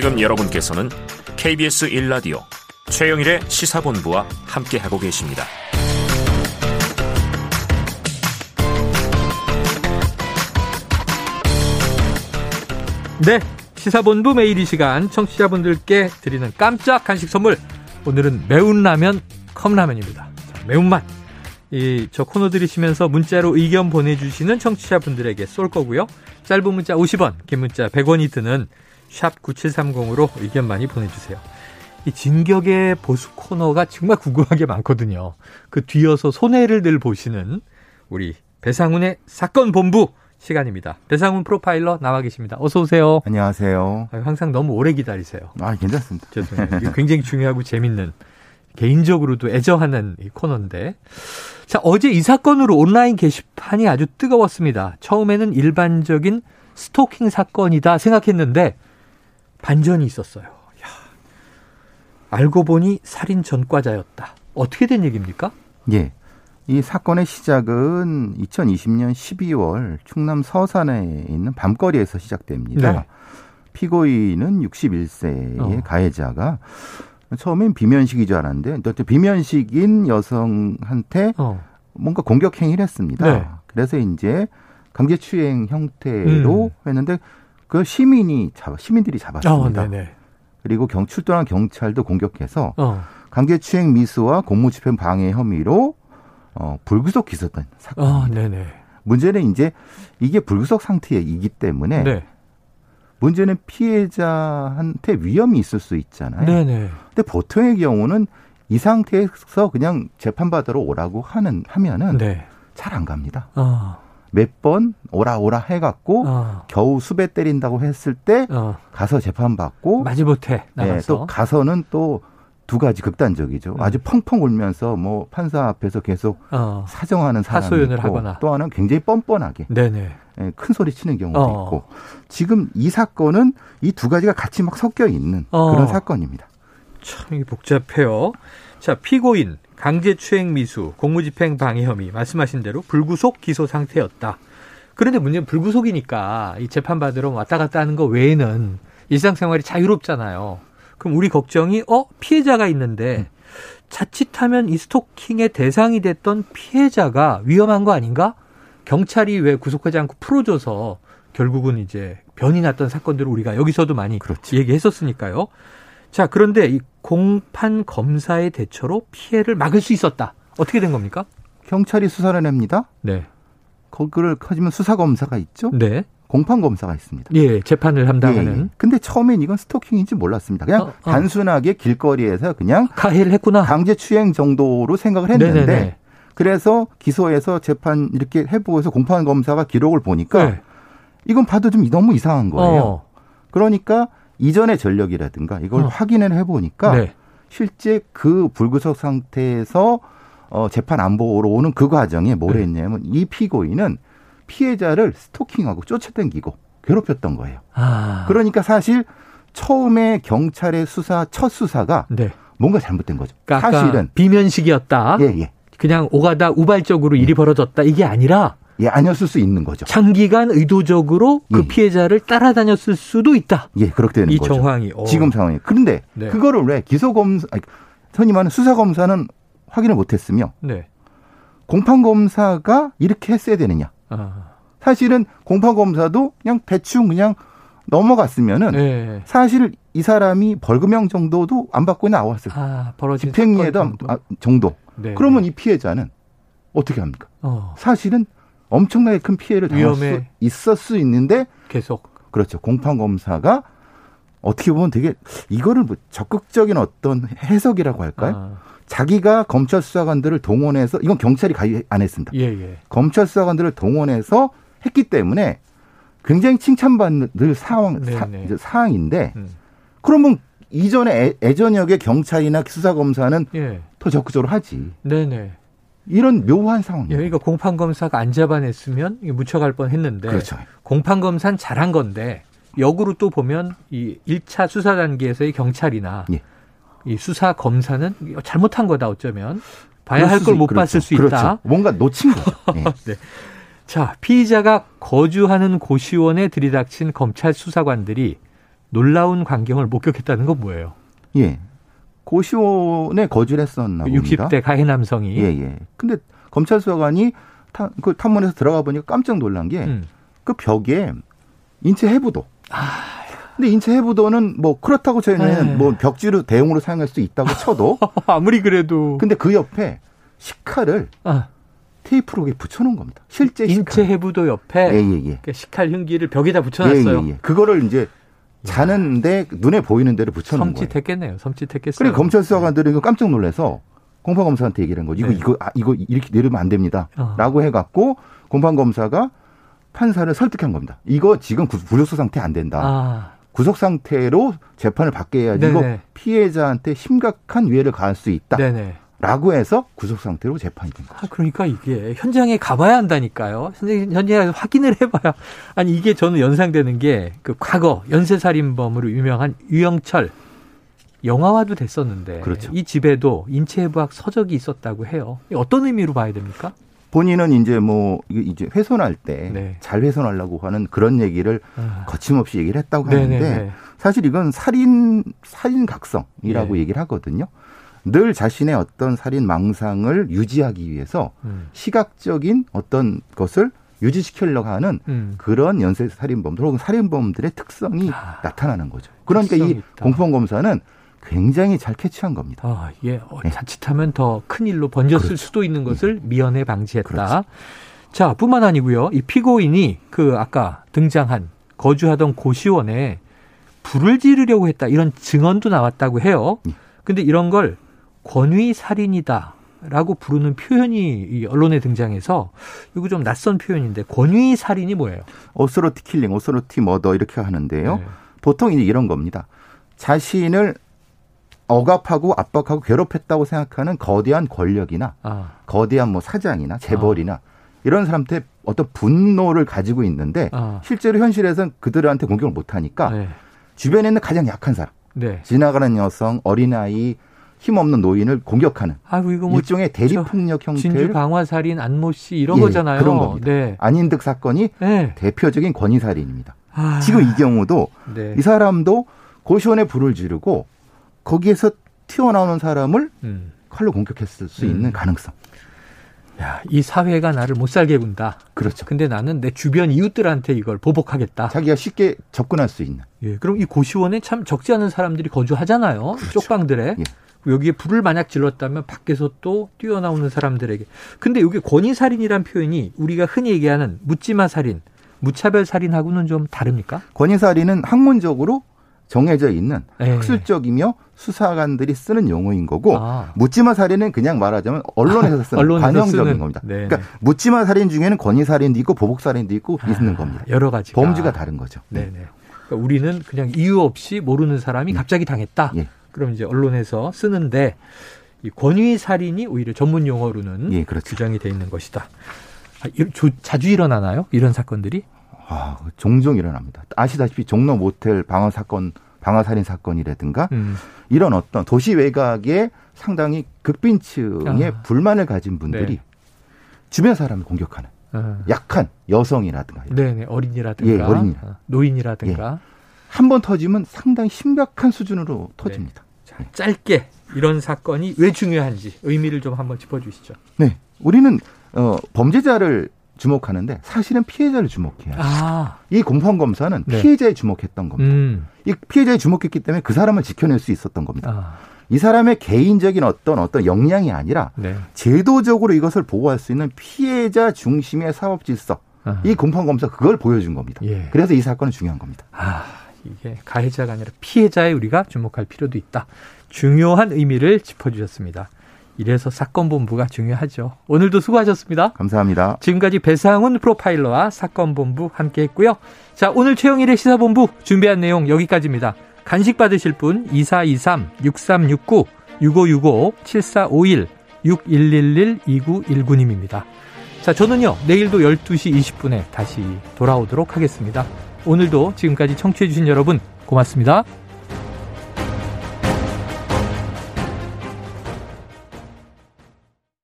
지금 여러분께서는 KBS 1라디오 최영일의 시사본부와 함께하고 계십니다. 네. 시사본부 매일 이 시간 청취자분들께 드리는 깜짝 간식 선물. 오늘은 매운 라면 컵라면입니다. 자, 매운맛. 이, 저 코너 들으시면서 문자로 의견 보내주시는 청취자분들에게 쏠 거고요. 짧은 문자 50원, 긴 문자 100원이 드는 샵 9730으로 의견 많이 보내주세요. 이 진격의 보수 코너가 정말 궁금한 게 많거든요. 그 뒤어서 손해를 늘 보시는 우리 배상훈의 사건 본부 시간입니다. 배상훈 프로파일러 나와 계십니다. 어서 오세요. 안녕하세요. 항상 너무 오래 기다리세요. 아, 괜찮습니다. 죄송해요. 굉장히 중요하고 재밌는 개인적으로도 애정하는 이 코너인데. 자, 어제 이 사건으로 온라인 게시판이 아주 뜨거웠습니다. 처음에는 일반적인 스토킹 사건이다 생각했는데 반전이 있었어요. 야, 알고 보니 살인 전과자였다. 어떻게 된 얘기입니까? 예. 이 사건의 시작은 2020년 12월 충남 서산에 있는 밤거리에서 시작됩니다. 네. 피고인은 61세의 어. 가해자가 처음엔 비면식이 줄 알았는데 또 비면식인 여성한테 어. 뭔가 공격 행위를 했습니다. 네. 그래서 이제 강제추행 형태로 음. 했는데 그 시민이 잡 시민들이 잡았습니다. 어, 그리고 경 출동한 경찰도 공격해서 어. 강제추행 미수와 공무집행 방해 혐의로 어, 불구속 기소된 사건. 아, 네네. 문제는 이제 이게 불구속 상태이기 때문에 네. 문제는 피해자한테 위험이 있을 수 있잖아요. 네네. 근데 보통의 경우는 이 상태에서 그냥 재판받으러 오라고 하는 하면은 네. 잘안 갑니다. 어. 몇 번 오라 오라 해갖고 어. 겨우 수배 때린다고 했을 때 어. 가서 재판받고 마지못해 나가서 네, 또 가서는 또 두 가지 극단적이죠. 음. 아주 펑펑 울면서 뭐 판사 앞에서 계속 어. 사정하는 사람이 있고 하거나. 또 하나는 굉장히 뻔뻔하게 네네. 예, 큰 소리 치는 경우도 어. 있고 지금 이 사건은 이 두 가지가 같이 막 섞여 있는 어. 그런 사건입니다. 참 복잡해요. 자 피고인 강제추행 미수 공무집행 방해 혐의 말씀하신 대로 불구속 기소 상태였다. 그런데 문제는 불구속이니까 이 재판 받으러 왔다 갔다 하는 거 외에는 일상생활이 자유롭잖아요. 그럼 우리 걱정이 어 피해자가 있는데 자칫하면 이 스토킹의 대상이 됐던 피해자가 위험한 거 아닌가? 경찰이 왜 구속하지 않고 풀어줘서 결국은 이제 변이 났던 사건들을 우리가 여기서도 많이 그렇지. 얘기했었으니까요. 자, 그런데 이 공판 검사의 대처로 피해를 막을 수 있었다. 어떻게 된 겁니까? 경찰이 수사를 냅니다. 네. 거기를 커지면 수사 검사가 있죠. 네. 공판 검사가 있습니다. 예, 재판을 담당하는. 예, 예. 근데 처음엔 이건 스토킹인지 몰랐습니다. 그냥 어, 어. 단순하게 길거리에서 그냥 가해를 했구나. 강제 추행 정도로 생각을 했는데 네네네. 그래서 기소해서 재판 이렇게 해보고서 공판 검사가 기록을 보니까 네. 이건 봐도 좀 너무 이상한 거예요. 어. 그러니까 이전의 전력이라든가 이걸 어. 확인을 해보니까 네. 실제 그 불구속 상태에서 어, 재판 안 보러 오는 그 과정에 뭘 네. 했냐면 이 피고인은 피해자를 스토킹하고 쫓아다니고 괴롭혔던 거예요. 아. 그러니까 사실 처음에 경찰의 수사 첫 수사가 네. 뭔가 잘못된 거죠. 그러니까 사실은 비면식이었다. 예, 예. 그냥 오가다 우발적으로 일이 예. 벌어졌다 이게 아니라 예, 아니었을 수 있는 거죠. 장기간 의도적으로 그 예. 피해자를 따라다녔을 수도 있다. 예, 그렇게 되는 이 거죠. 정황이 오. 지금 상황이. 그런데 네. 그거를 왜 기소 검사 아니, 흔히 말하는 수사 검사는 확인을 못 했으며 네. 공판 검사가 이렇게 했어야 되느냐? 아. 사실은 공판 검사도 그냥 대충 그냥 넘어갔으면은 네. 사실 이 사람이 벌금형 정도도 안 받고 나왔을 아, 집행유예도 정도. 아, 정도. 네. 그러면 이 피해자는 어떻게 합니까? 어. 사실은 엄청나게 큰 피해를 당할 수 있을 수 있는데 계속 그렇죠. 공판 검사가 어떻게 보면 되게 이거를 뭐 적극적인 어떤 해석이라고 할까요? 아. 자기가 검찰 수사관들을 동원해서 이건 경찰이 가입 안 했습니다. 예, 예. 검찰 수사관들을 동원해서 했기 때문에 굉장히 칭찬받는 상황 사, 사항인데 음. 그러면 이전에 애, 전역의 경찰이나 수사검사는 예. 더 적극적으로 하지. 네네. 이런 묘한 상황이에요. 예, 그러니까 공판 검사가 안 잡아냈으면 묻혀갈 뻔했는데 그렇죠. 공판 검사는 잘한 건데 역으로 또 보면 이 1차 수사 단계에서의 경찰이나 예. 이 수사 검사는 잘못한 거다 어쩌면 봐야 할 걸못 그렇죠. 봤을 수 있다. 그렇죠. 뭔가 놓친 거죠. 네. 네. 자, 피의자가 거주하는 고시원에 들이닥친 검찰 수사관들이 놀라운 광경을 목격했다는 건 뭐예요? 예. 고시원에 거주를 했었나 봅니다. 60대 가해 남성이. 예, 예. 근데 검찰 수사관이 타, 그 탐문에서 들어가 보니까 깜짝 놀란 게 음. 그 벽에 인체 해부도. 아, 근데 인체 해부도는 뭐 그렇다고 네. 저희는 뭐 벽지로 대용으로 사용할 수 있다고 쳐도 아무리 그래도 근데 그 옆에 식칼을 아, 테이프로 붙여놓은 겁니다. 실제 인체 식칼. 해부도 옆에 예, 예, 예. 그러니까 식칼 흉기를 벽에다 붙여놨어요. 예, 예, 예. 그거를 이제 자는데 눈에 보이는 대로 붙여놓은 거예요. 섬찟했겠네요. 섬찟했겠어요. 그리고 검찰 수사관들이 이거 깜짝 놀라서 공판 검사한테 얘기를 한 거죠. 이거 네. 이거 아, 이거 이렇게 내리면 안 어. 됩니다.라고 해갖고 공판 검사가 판사를 설득한 겁니다. 이거 지금 구- 구속수 상태 안 된다. 아, 구속 상태로 재판을 받게 해야지 이거 네네. 피해자한테 심각한 위해를 가할 수 있다 라고. 해서 구속 상태로 재판이 된 거죠. 아, 그러니까 이게 현장에 가봐야 한다니까요. 현장- 현장에 가서 확인을 해봐야. 아니, 이게 저는 연상되는 게 그 과거 연쇄살인범으로 유명한 유영철 영화화도 됐었는데 그렇죠. 이 집에도 인체해부학 서적이 있었다고 해요. 어떤 의미로 봐야 됩니까? 본인은 이제 뭐 이제 훼손할 때잘 네. 훼손하려고 하는 그런 얘기를 아, 거침없이 얘기를 했다고 하는데 네네네. 사실 이건 살인 살인 각성이라고 예. 얘기를 하거든요. 늘 자신의 어떤 살인 망상을 유지하기 위해서 음, 시각적인 어떤 것을 유지시키려고 하는 음. 그런 연쇄 살인범들 혹은 살인범들의 특성이 아, 나타나는 거죠. 그러니까 이. 공판 검사는 굉장히 잘 캐치한 겁니다. 아, 이게 어, 네. 자칫하면 더 큰 일로 번졌을 그렇죠. 수도 있는 것을 미연에 방지했다. 그렇죠. 자, 뿐만 아니고요. 이 피고인이 그 아까 등장한 거주하던 고시원에 불을 지르려고 했다. 이런 증언도 나왔다고 해요. 예. 근데 이런 걸 권위 살인이다. 라고 부르는 표현이 이 언론에 등장해서 이거 좀 낯선 표현인데 권위 살인이 뭐예요? authority killing, authority murder 이렇게 하는데요. 네. 보통 이제 이런 겁니다. 자신을 억압하고 압박하고 괴롭혔다고 생각하는 거대한 권력이나 아, 거대한 뭐 사장이나 재벌이나 이런 사람한테 어떤 분노를 가지고 있는데 아, 실제로 현실에서는 그들한테 공격을 못 하니까 네. 주변에 있는 가장 약한 사람, 네. 지나가는 여성, 어린아이, 힘없는 노인을 공격하는 아이고 이거 뭐 일종의 대리폭력 진주 형태를 강화살인 안모 씨 이런 예, 거잖아요. 그런 겁니다. 네. 안인득 사건이 네. 대표적인 권위살인입니다. 아, 지금 이 경우도 네. 이 사람도 고시원에 불을 지르고 거기에서 튀어나오는 사람을 음. 칼로 공격했을 수 음. 있는 가능성. 야, 이 사회가 나를 못 살게 군다. 그렇죠. 근데 나는 내 주변 이웃들한테 이걸 보복하겠다. 자기가 쉽게 접근할 수 있는. 예, 그럼 이 고시원에 참 적지 않은 사람들이 거주하잖아요. 그렇죠. 쪽방들에. 예. 여기에 불을 만약 질렀다면 밖에서 또 뛰어나오는 사람들에게. 근데 여기 권위살인이란 표현이 우리가 흔히 얘기하는 묻지마 살인, 무차별 살인하고는 좀 다릅니까? 권위살인은 학문적으로 정해져 있는 네. 학술적이며 수사관들이 쓰는 용어인 거고 아. 묻지마 살인은 그냥 말하자면 언론에서 쓰는 언론에서 관용적인 쓰는. 겁니다. 네. 그러니까 묻지마 살인 중에는 권위 살인도 있고 보복 살인도 있고 있는 아, 겁니다. 여러 가지. 범주가 다른 거죠. 네네. 그러니까 우리는 그냥 이유 없이 모르는 사람이 갑자기 당했다. 예. 그럼 이제 언론에서 쓰는데 이 권위 살인이 오히려 전문 용어로는 예, 그렇죠. 규정이 돼 있는 것이다. 아, 자주 일어나나요? 이런 사건들이? 아, 종종 일어납니다. 아시다시피 종로 모텔 방화 사건, 방화 살인 사건이라든가 음. 이런 어떤 도시 외곽에 상당히 극빈층의 아. 불만을 가진 분들이 네. 주변 사람을 공격하는 어. 약한 여성이라든가 네네 어린이라든가 예, 어린이. 어, 노인이라든가 한번 터지면 상당히 심각한 수준으로 터집니다. 자, 짧게 이런 사건이 왜 중요한지 의미를 좀 한번 짚어주시죠. 네, 우리는 어, 범죄자를 주목하는데 사실은 피해자를 주목해야 해요. 아, 이 공판 검사는 네. 피해자에 주목했던 겁니다. 음, 이 피해자에 주목했기 때문에 그 사람을 지켜낼 수 있었던 겁니다. 아, 이 사람의 개인적인 어떤 어떤 역량이 아니라 네. 제도적으로 이것을 보호할 수 있는 피해자 중심의 사법 질서. 아. 이 공판 검사 그걸 보여준 겁니다. 예. 그래서 이 사건은 중요한 겁니다. 아, 이게 가해자가 아니라 피해자에 우리가 주목할 필요도 있다. 중요한 의미를 짚어주셨습니다. 이래서 사건 본부가 중요하죠. 오늘도 수고하셨습니다. 감사합니다. 지금까지 배상훈 프로파일러와 사건 본부 함께 했고요. 자, 오늘 최영일의 시사본부 준비한 내용 여기까지입니다. 간식 받으실 분 2423-6369-6565-7451-6111-2919님입니다. 자, 저는요, 내일도 12시 20분에 다시 돌아오도록 하겠습니다. 오늘도 지금까지 청취해주신 여러분 고맙습니다.